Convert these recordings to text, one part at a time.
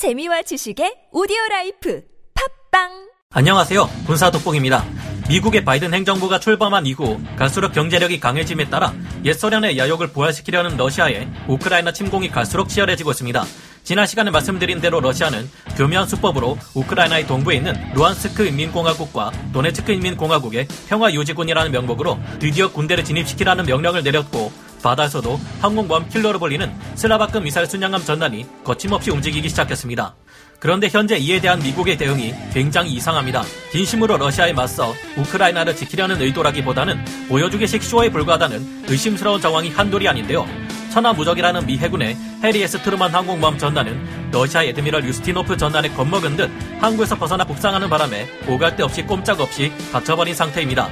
재미와 지식의 오디오 라이프 팟빵 안녕하세요. 군사 돋보기입니다. 미국의 바이든 행정부가 출범한 이후 갈수록 경제력이 강해짐에 따라 옛 소련의 야욕을 부활시키려는 러시아의 우크라이나 침공이 갈수록 치열해지고 있습니다. 지난 시간에 말씀드린 대로 러시아는 교묘한 수법으로 우크라이나의 동부에 있는 루한스크 인민공화국과 도네츠크 인민공화국의 평화유지군이라는 명목으로 드디어 군대를 진입시키라는 명령을 내렸고 바다에서도 항공모함 킬러로 불리는 슬라바급 미사일 순양함 전단이 거침없이 움직이기 시작했습니다. 그런데 현재 이에 대한 미국의 대응이 굉장히 이상합니다. 진심으로 러시아에 맞서 우크라이나를 지키려는 의도라기보다는 보여주기식 쇼에 불과하다는 의심스러운 정황이 한둘이 아닌데요. 천하무적이라는 미 해군의 해리 에스 트루먼 항공모함 전단은 러시아 에드미럴 유스티노프 전단에 겁먹은 듯 항구에서 벗어나 북상하는 바람에 오갈 데 없이 꼼짝없이 갇혀버린 상태입니다.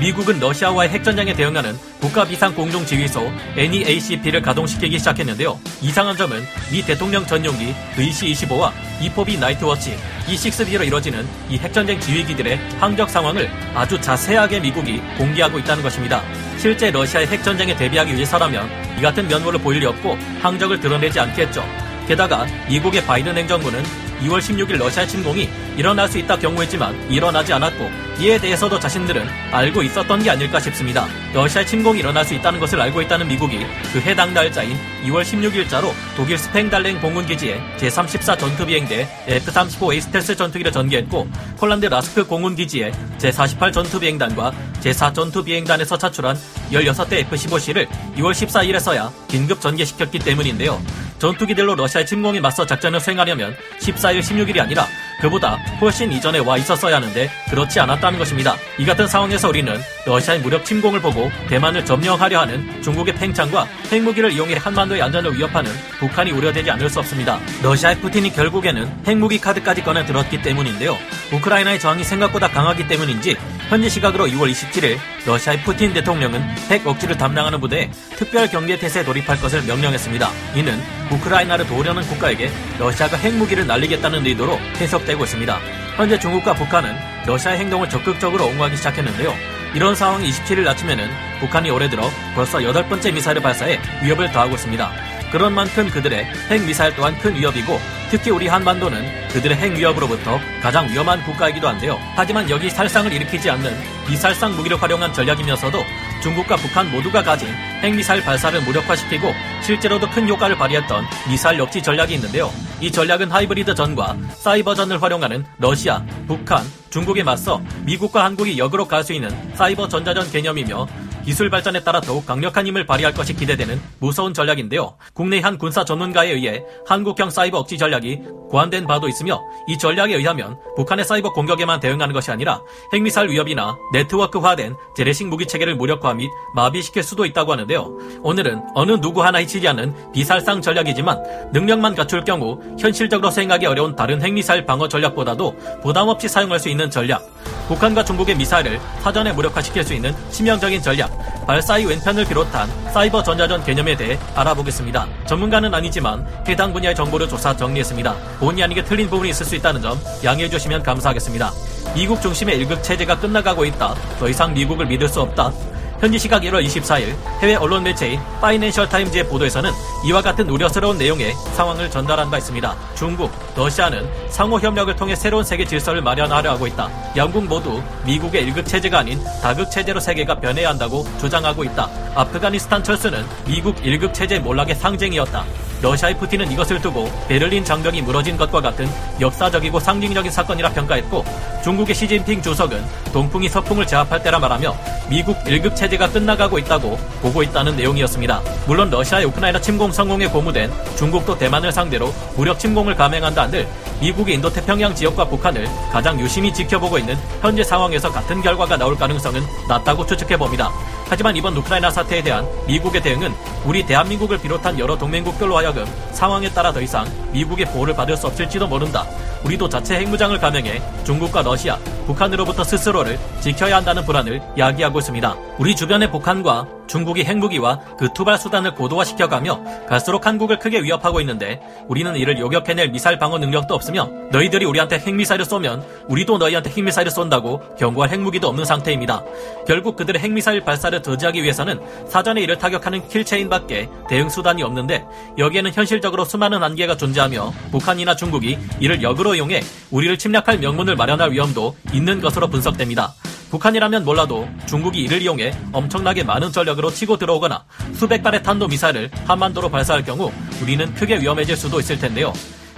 미국은 러시아와의 핵전쟁에 대응하는 국가 비상 공중 지휘소 NEACP를 가동시키기 시작했는데요. 이상한 점은 미 대통령 전용기 VC-25와 이포비 나이트워치 E6B로 이뤄지는 이 핵전쟁 지휘기들의 항적 상황을 아주 자세하게 미국이 공개하고 있다는 것입니다. 실제 러시아의 핵전쟁에 대비하기 위해서라면 이 같은 면모를 보일 리 없고 항적을 드러내지 않겠죠. 게다가 미국의 바이든 행정부는 2월 16일 러시아 침공이 일어날 수 있다 경고했지만 일어나지 않았고 이에 대해서도 자신들은 알고 있었던 게 아닐까 싶습니다. 러시아 침공이 일어날 수 있다는 것을 알고 있다는 미국이 그 해당 날짜인 2월 16일자로 독일 스팽달랭 공군기지에 제34 전투비행대 F-35A 스텔스 전투기를 전개했고 폴란드 라스크 공군기지에 제48 전투비행단과 제4 전투비행단에서 차출한 16대 F-15C를 2월 14일에서야 긴급 전개시켰기 때문인데요. 전투기들로 러시아 침공에 맞서 작전을 수행하려면 14일, 16일이 아니라 그보다 훨씬 이전에 와 있었어야 하는데 그렇지 않았다는 것입니다. 이 같은 상황에서 우리는 러시아의 무력 침공을 보고 대만을 점령하려 하는 중국의 팽창과 핵무기를 이용해 한반도의 안전을 위협하는 북한이 우려되지 않을 수 없습니다. 러시아의 푸틴이 결국에는 핵무기 카드까지 꺼내 들었기 때문인데요. 우크라이나의 저항이 생각보다 강하기 때문인지 현지 시각으로 2월 27일 러시아의 푸틴 대통령은 핵 억지를 담당하는 부대에 특별 경계 태세에 돌입할 것을 명령했습니다. 이는 우크라이나를 도우려는 국가에게 러시아가 핵무기를 날리겠다는 의도로 해석되고 있습니다. 현재 중국과 북한은 러시아의 행동을 적극적으로 옹호하기 시작했는데요. 이런 상황이 27일 아침에는 북한이 올해 들어 벌써 여덟 번째 미사일을 발사해 위협을 더하고 있습니다. 그런 만큼 그들의 핵미사일 또한 큰 위협이고 특히 우리 한반도는 그들의 핵 위협으로부터 가장 위험한 국가이기도 한데요. 하지만 여기 살상을 일으키지 않는 비살상 무기를 활용한 전략이면서도 중국과 북한 모두가 가진 핵미사일 발사를 무력화시키고 실제로도 큰 효과를 발휘했던 미사일 역지 전략이 있는데요. 이 전략은 하이브리드 전과 사이버전을 활용하는 러시아, 북한, 중국에 맞서 미국과 한국이 역으로 갈 수 있는 사이버 전자전 개념이며 기술 발전에 따라 더욱 강력한 힘을 발휘할 것이 기대되는 무서운 전략인데요. 국내 한 군사 전문가에 의해 한국형 사이버 억지 전략이 고안된 바도 있으며 이 전략에 의하면 북한의 사이버 공격에만 대응하는 것이 아니라 핵미사일 위협이나 네트워크화된 재래식 무기 체계를 무력화 및 마비시킬 수도 있다고 하는데요. 오늘은 어느 누구 하나 해치지 않는 비살상 전략이지만 능력만 갖출 경우 현실적으로 수행하기 어려운 다른 핵미사일 방어 전략보다도 부담 없이 사용할 수 있는 전략. 북한과 중국의 미사일을 사전에 무력화시킬 수 있는 치명적인 전략, 발사의 왼편을 비롯한 사이버 전자전 개념에 대해 알아보겠습니다. 전문가는 아니지만 해당 분야의 정보를 조사 정리했습니다. 본의 아니게 틀린 부분이 있을 수 있다는 점 양해해 주시면 감사하겠습니다. 미국 중심의 일극 체제가 끝나가고 있다. 더 이상 미국을 믿을 수 없다. 현지 시각 1월 24일 해외 언론 매체인 파이낸셜 타임즈의 보도에서는 이와 같은 우려스러운 내용의 상황을 전달한 바 있습니다. 중국, 러시아는 상호 협력을 통해 새로운 세계 질서를 마련하려 하고 있다. 영국 모두 미국의 일극 체제가 아닌 다극 체제로 세계가 변해야 한다고 주장하고 있다. 아프가니스탄 철수는 미국 일극 체제 몰락의 상징이었다. 러시아의 푸틴은 이것을 두고 베를린 장벽이 무너진 것과 같은 역사적이고 상징적인 사건이라 평가했고 중국의 시진핑 주석은 동풍이 서풍을 제압할 때라 말하며 미국 1급 체제가 끝나가고 있다고 보고 있다는 내용이었습니다. 물론 러시아의 우크라이나 침공 성공에 고무된 중국도 대만을 상대로 무력 침공을 감행한다 한들 미국이 인도태평양 지역과 북한을 가장 유심히 지켜보고 있는 현재 상황에서 같은 결과가 나올 가능성은 낮다고 추측해 봅니다. 하지만 이번 우크라이나 사태에 대한 미국의 대응은 우리 대한민국을 비롯한 여러 동맹국들로 하여금 상황에 따라 더 이상 미국의 보호를 받을 수 없을지도 모른다. 우리도 자체 핵무장을 감행해 중국과 러시아, 북한으로부터 스스로를 지켜야 한다는 불안을 야기하고 있습니다. 우리 주변의 북한과 중국이 핵무기와 그 투발 수단을 고도화시켜가며 갈수록 한국을 크게 위협하고 있는데 우리는 이를 요격해낼 미사일 방어 능력도 없으며 너희들이 우리한테 핵미사일을 쏘면 우리도 너희한테 핵미사일을 쏜다고 경고할 핵무기도 없는 상태입니다. 결국 그들의 핵미사일 발사를 저지하기 위해서는 사전에 이를 타격하는 킬체인밖에 대응 수단이 없는데 여기에는 현실적으로 수많은 한계가 존재하며 북한이나 중국이 이를 역으로 이용해 우리를 침략할 명분을 마련할 위험도 있는 것으로 분석됩니다. 북한이라면 몰라도 중국이 이를 이용해 엄청나게 많은 전력으로 치고 들어오거나 수백 발의 탄도 미사일을 한반도로 발사할 경우 우리는 크게 위험해질 수도 있을 텐데요.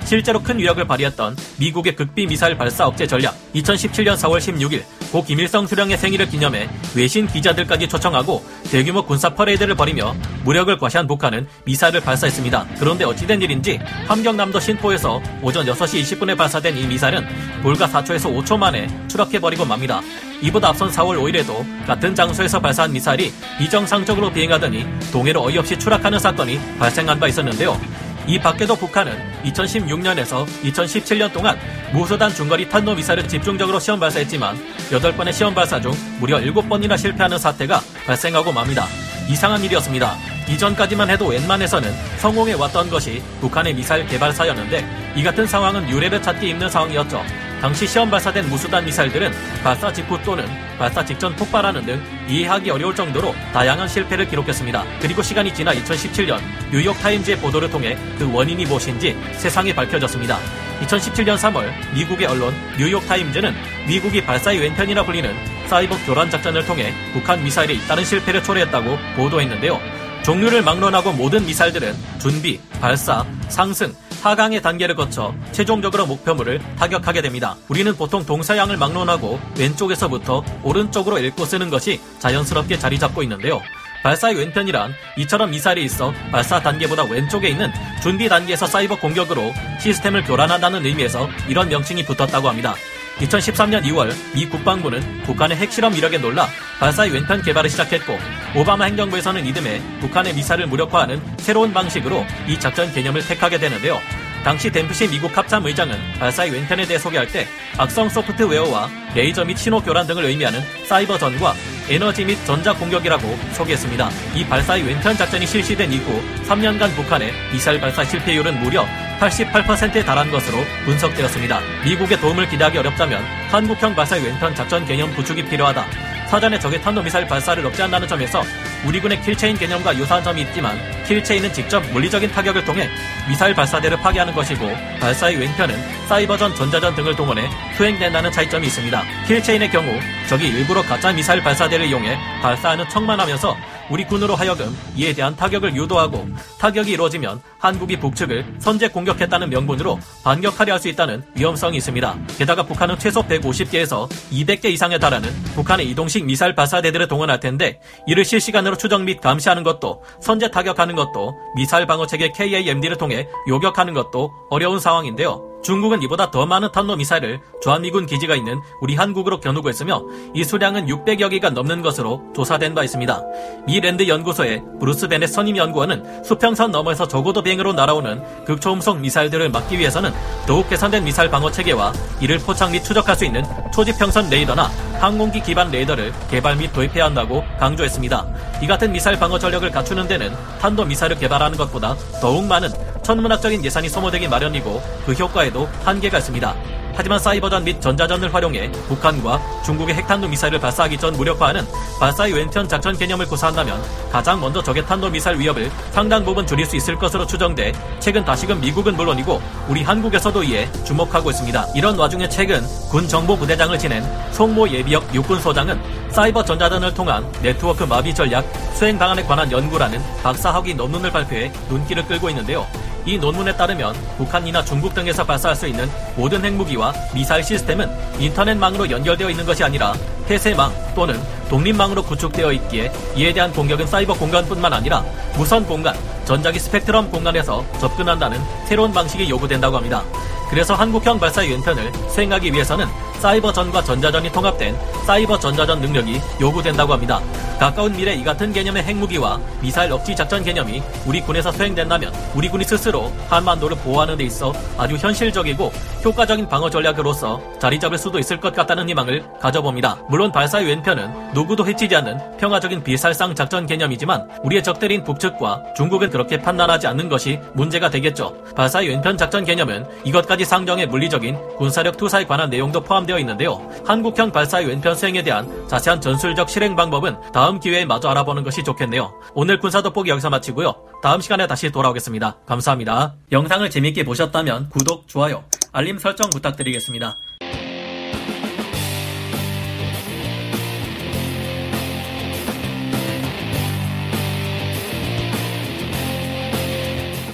실제로 큰 위력을 발휘했던 미국의 극비 미사일 발사 억제 전략 2017년 4월 16일 고 김일성 수령의 생일을 기념해 외신 기자들까지 초청하고 대규모 군사 퍼레이드를 벌이며 무력을 과시한 북한은 미사일을 발사했습니다. 그런데 어찌된 일인지 함경남도 신포에서 오전 6시 20분에 발사된 이 미사일은 불과 4초에서 5초 만에 추락해버리고 맙니다. 이보다 앞선 4월 5일에도 같은 장소에서 발사한 미사일이 비정상적으로 비행하더니 동해로 어이없이 추락하는 사건이 발생한 바 있었는데요. 이 밖에도 북한은 2016년에서 2017년 동안 무수단 중거리 탄도미사일을 집중적으로 시험 발사했지만 8번의 시험 발사 중 무려 7번이나 실패하는 사태가 발생하고 맙니다. 이상한 일이었습니다. 이전까지만 해도 웬만해서는 성공해 왔던 것이 북한의 미사일 개발사였는데 이 같은 상황은 유례를 찾기 힘든 상황이었죠. 당시 시험 발사된 무수단 미사일들은 발사 직후 또는 발사 직전 폭발하는 등 이해하기 어려울 정도로 다양한 실패를 기록했습니다. 그리고 시간이 지나 2017년 뉴욕타임즈의 보도를 통해 그 원인이 무엇인지 세상에 밝혀졌습니다. 2017년 3월 미국의 언론 뉴욕타임즈는 미국이 발사의 왼편이라 불리는 사이버 교란 작전을 통해 북한 미사일에 잇따른 실패를 초래했다고 보도했는데요. 종류를 막론하고 모든 미사일들은 준비, 발사, 상승, 하강의 단계를 거쳐 최종적으로 목표물을 타격하게 됩니다. 우리는 보통 동서양을 막론하고 왼쪽에서부터 오른쪽으로 읽고 쓰는 것이 자연스럽게 자리 잡고 있는데요. 발사의 왼편이란 이처럼 미사일이 있어 발사 단계보다 왼쪽에 있는 준비 단계에서 사이버 공격으로 시스템을 교란한다는 의미에서 이런 명칭이 붙었다고 합니다. 2013년 2월 미 국방부는 북한의 핵실험 이력에 놀라 발사의 왼편 개발을 시작했고 오바마 행정부에서는 이듬해 북한의 미사를 무력화하는 새로운 방식으로 이 작전 개념을 택하게 되는데요. 당시 댐프시 미국 합참 의장은 발사의 왼편에 대해 소개할 때 악성 소프트웨어와 레이저 및 신호 교란 등을 의미하는 사이버전과 에너지 및 전자 공격이라고 소개했습니다. 이 발사의 왼편 작전이 실시된 이후 3년간 북한의 미사일 발사 실패율은 무려 88%에 달한 것으로 분석되었습니다. 미국의 도움을 기대하기 어렵다면 한국형 발사의 왼편 작전 개념 구축이 필요하다. 사전에 적의 탄도미사일 발사를 억제한다는 점에서 우리 군의 킬체인 개념과 유사한 점이 있지만 킬체인은 직접 물리적인 타격을 통해 미사일 발사대를 파괴하는 것이고 발사의 왼편은 사이버전, 전자전 등을 동원해 수행된다는 차이점이 있습니다. 킬체인의 경우 적이 일부러 가짜 미사일 발사대를 이용해 발사하는 척만 하면서 우리 군으로 하여금 이에 대한 타격을 유도하고 타격이 이루어지면 한국이 북측을 선제 공격했다는 명분으로 반격하려 할 수 있다는 위험성이 있습니다. 게다가 북한은 최소 150개에서 200개 이상에 달하는 북한의 이동식 미사일 발사대들을 동원할 텐데 이를 실시간으로 추적 및 감시하는 것도 선제 타격하는 것도 미사일 방어 체계 KAMD를 통해 요격하는 것도 어려운 상황인데요. 중국은 이보다 더 많은 탄도 미사일을 주한미군 기지가 있는 우리 한국으로 겨누고 있으며 이 수량은 600여 개가 넘는 것으로 조사된 바 있습니다. 미 랜드 연구소의 브루스 베넷 선임 연구원은 수평선 너머에서 저고도 비행으로 날아오는 극초음속 미사일들을 막기 위해서는 더욱 개선된 미사일 방어 체계와 이를 포착 및 추적할 수 있는 초지평선 레이더나 항공기 기반 레이더를 개발 및 도입해야 한다고 강조했습니다. 이 같은 미사일 방어 전력을 갖추는 데는 탄도 미사일을 개발하는 것보다 더욱 많은 천문학적인 예산이 소모되기 마련이고 그 효과에도 한계가 있습니다. 하지만 사이버전 및 전자전을 활용해 북한과 중국의 핵탄도 미사일을 발사하기 전 무력화하는 발사의 왼편 작전 개념을 구사한다면 가장 먼저 적의 탄도 미사일 위협을 상당 부분 줄일 수 있을 것으로 추정돼 최근 다시금 미국은 물론이고 우리 한국에서도 이에 주목하고 있습니다. 이런 와중에 최근 군 정보부대장을 지낸 송모 예비역 육군소장은 사이버 전자전을 통한 네트워크 마비 전략 수행 방안에 관한 연구라는 박사 학위 논문을 발표해 눈길을 끌고 있는데요. 이 논문에 따르면 북한이나 중국 등에서 발사할 수 있는 모든 핵무기와 미사일 시스템은 인터넷망으로 연결되어 있는 것이 아니라 폐쇄망 또는 독립망으로 구축되어 있기에 이에 대한 공격은 사이버 공간뿐만 아니라 무선 공간, 전자기 스펙트럼 공간에서 접근한다는 새로운 방식이 요구된다고 합니다. 그래서 한국형 발사의 왼편을 수행하기 위해서는 사이버전과 전자전이 통합된 사이버 전자전 능력이 요구된다고 합니다. 가까운 미래 이 같은 개념의 핵무기와 미사일 억지 작전 개념이 우리 군에서 수행된다면 우리 군이 스스로 한반도를 보호하는 데 있어 아주 현실적이고 효과적인 방어 전략으로서 자리 잡을 수도 있을 것 같다는 희망을 가져봅니다. 물론 발사의 왼편은 누구도 해치지 않는 평화적인 비살상 작전 개념이지만 우리의 적들인 북측과 중국은 그렇게 판단하지 않는 것이 문제가 되겠죠. 발사의 왼편 작전 개념은 이것까지 상정의 물리적인 군사력 투사에 관한 내용도 포함되어 있는데요. 한국형 발사의 왼편 수행에 대한 자세한 전술적 실행 방법은 다음 기회에 마저 알아보는 것이 좋겠네요. 오늘 군사 돋보기 여기서 마치고요. 다음 시간에 다시 돌아오겠습니다. 감사합니다. 영상을 재밌게 보셨다면 구독, 좋아요, 알림 설정 부탁드리겠습니다.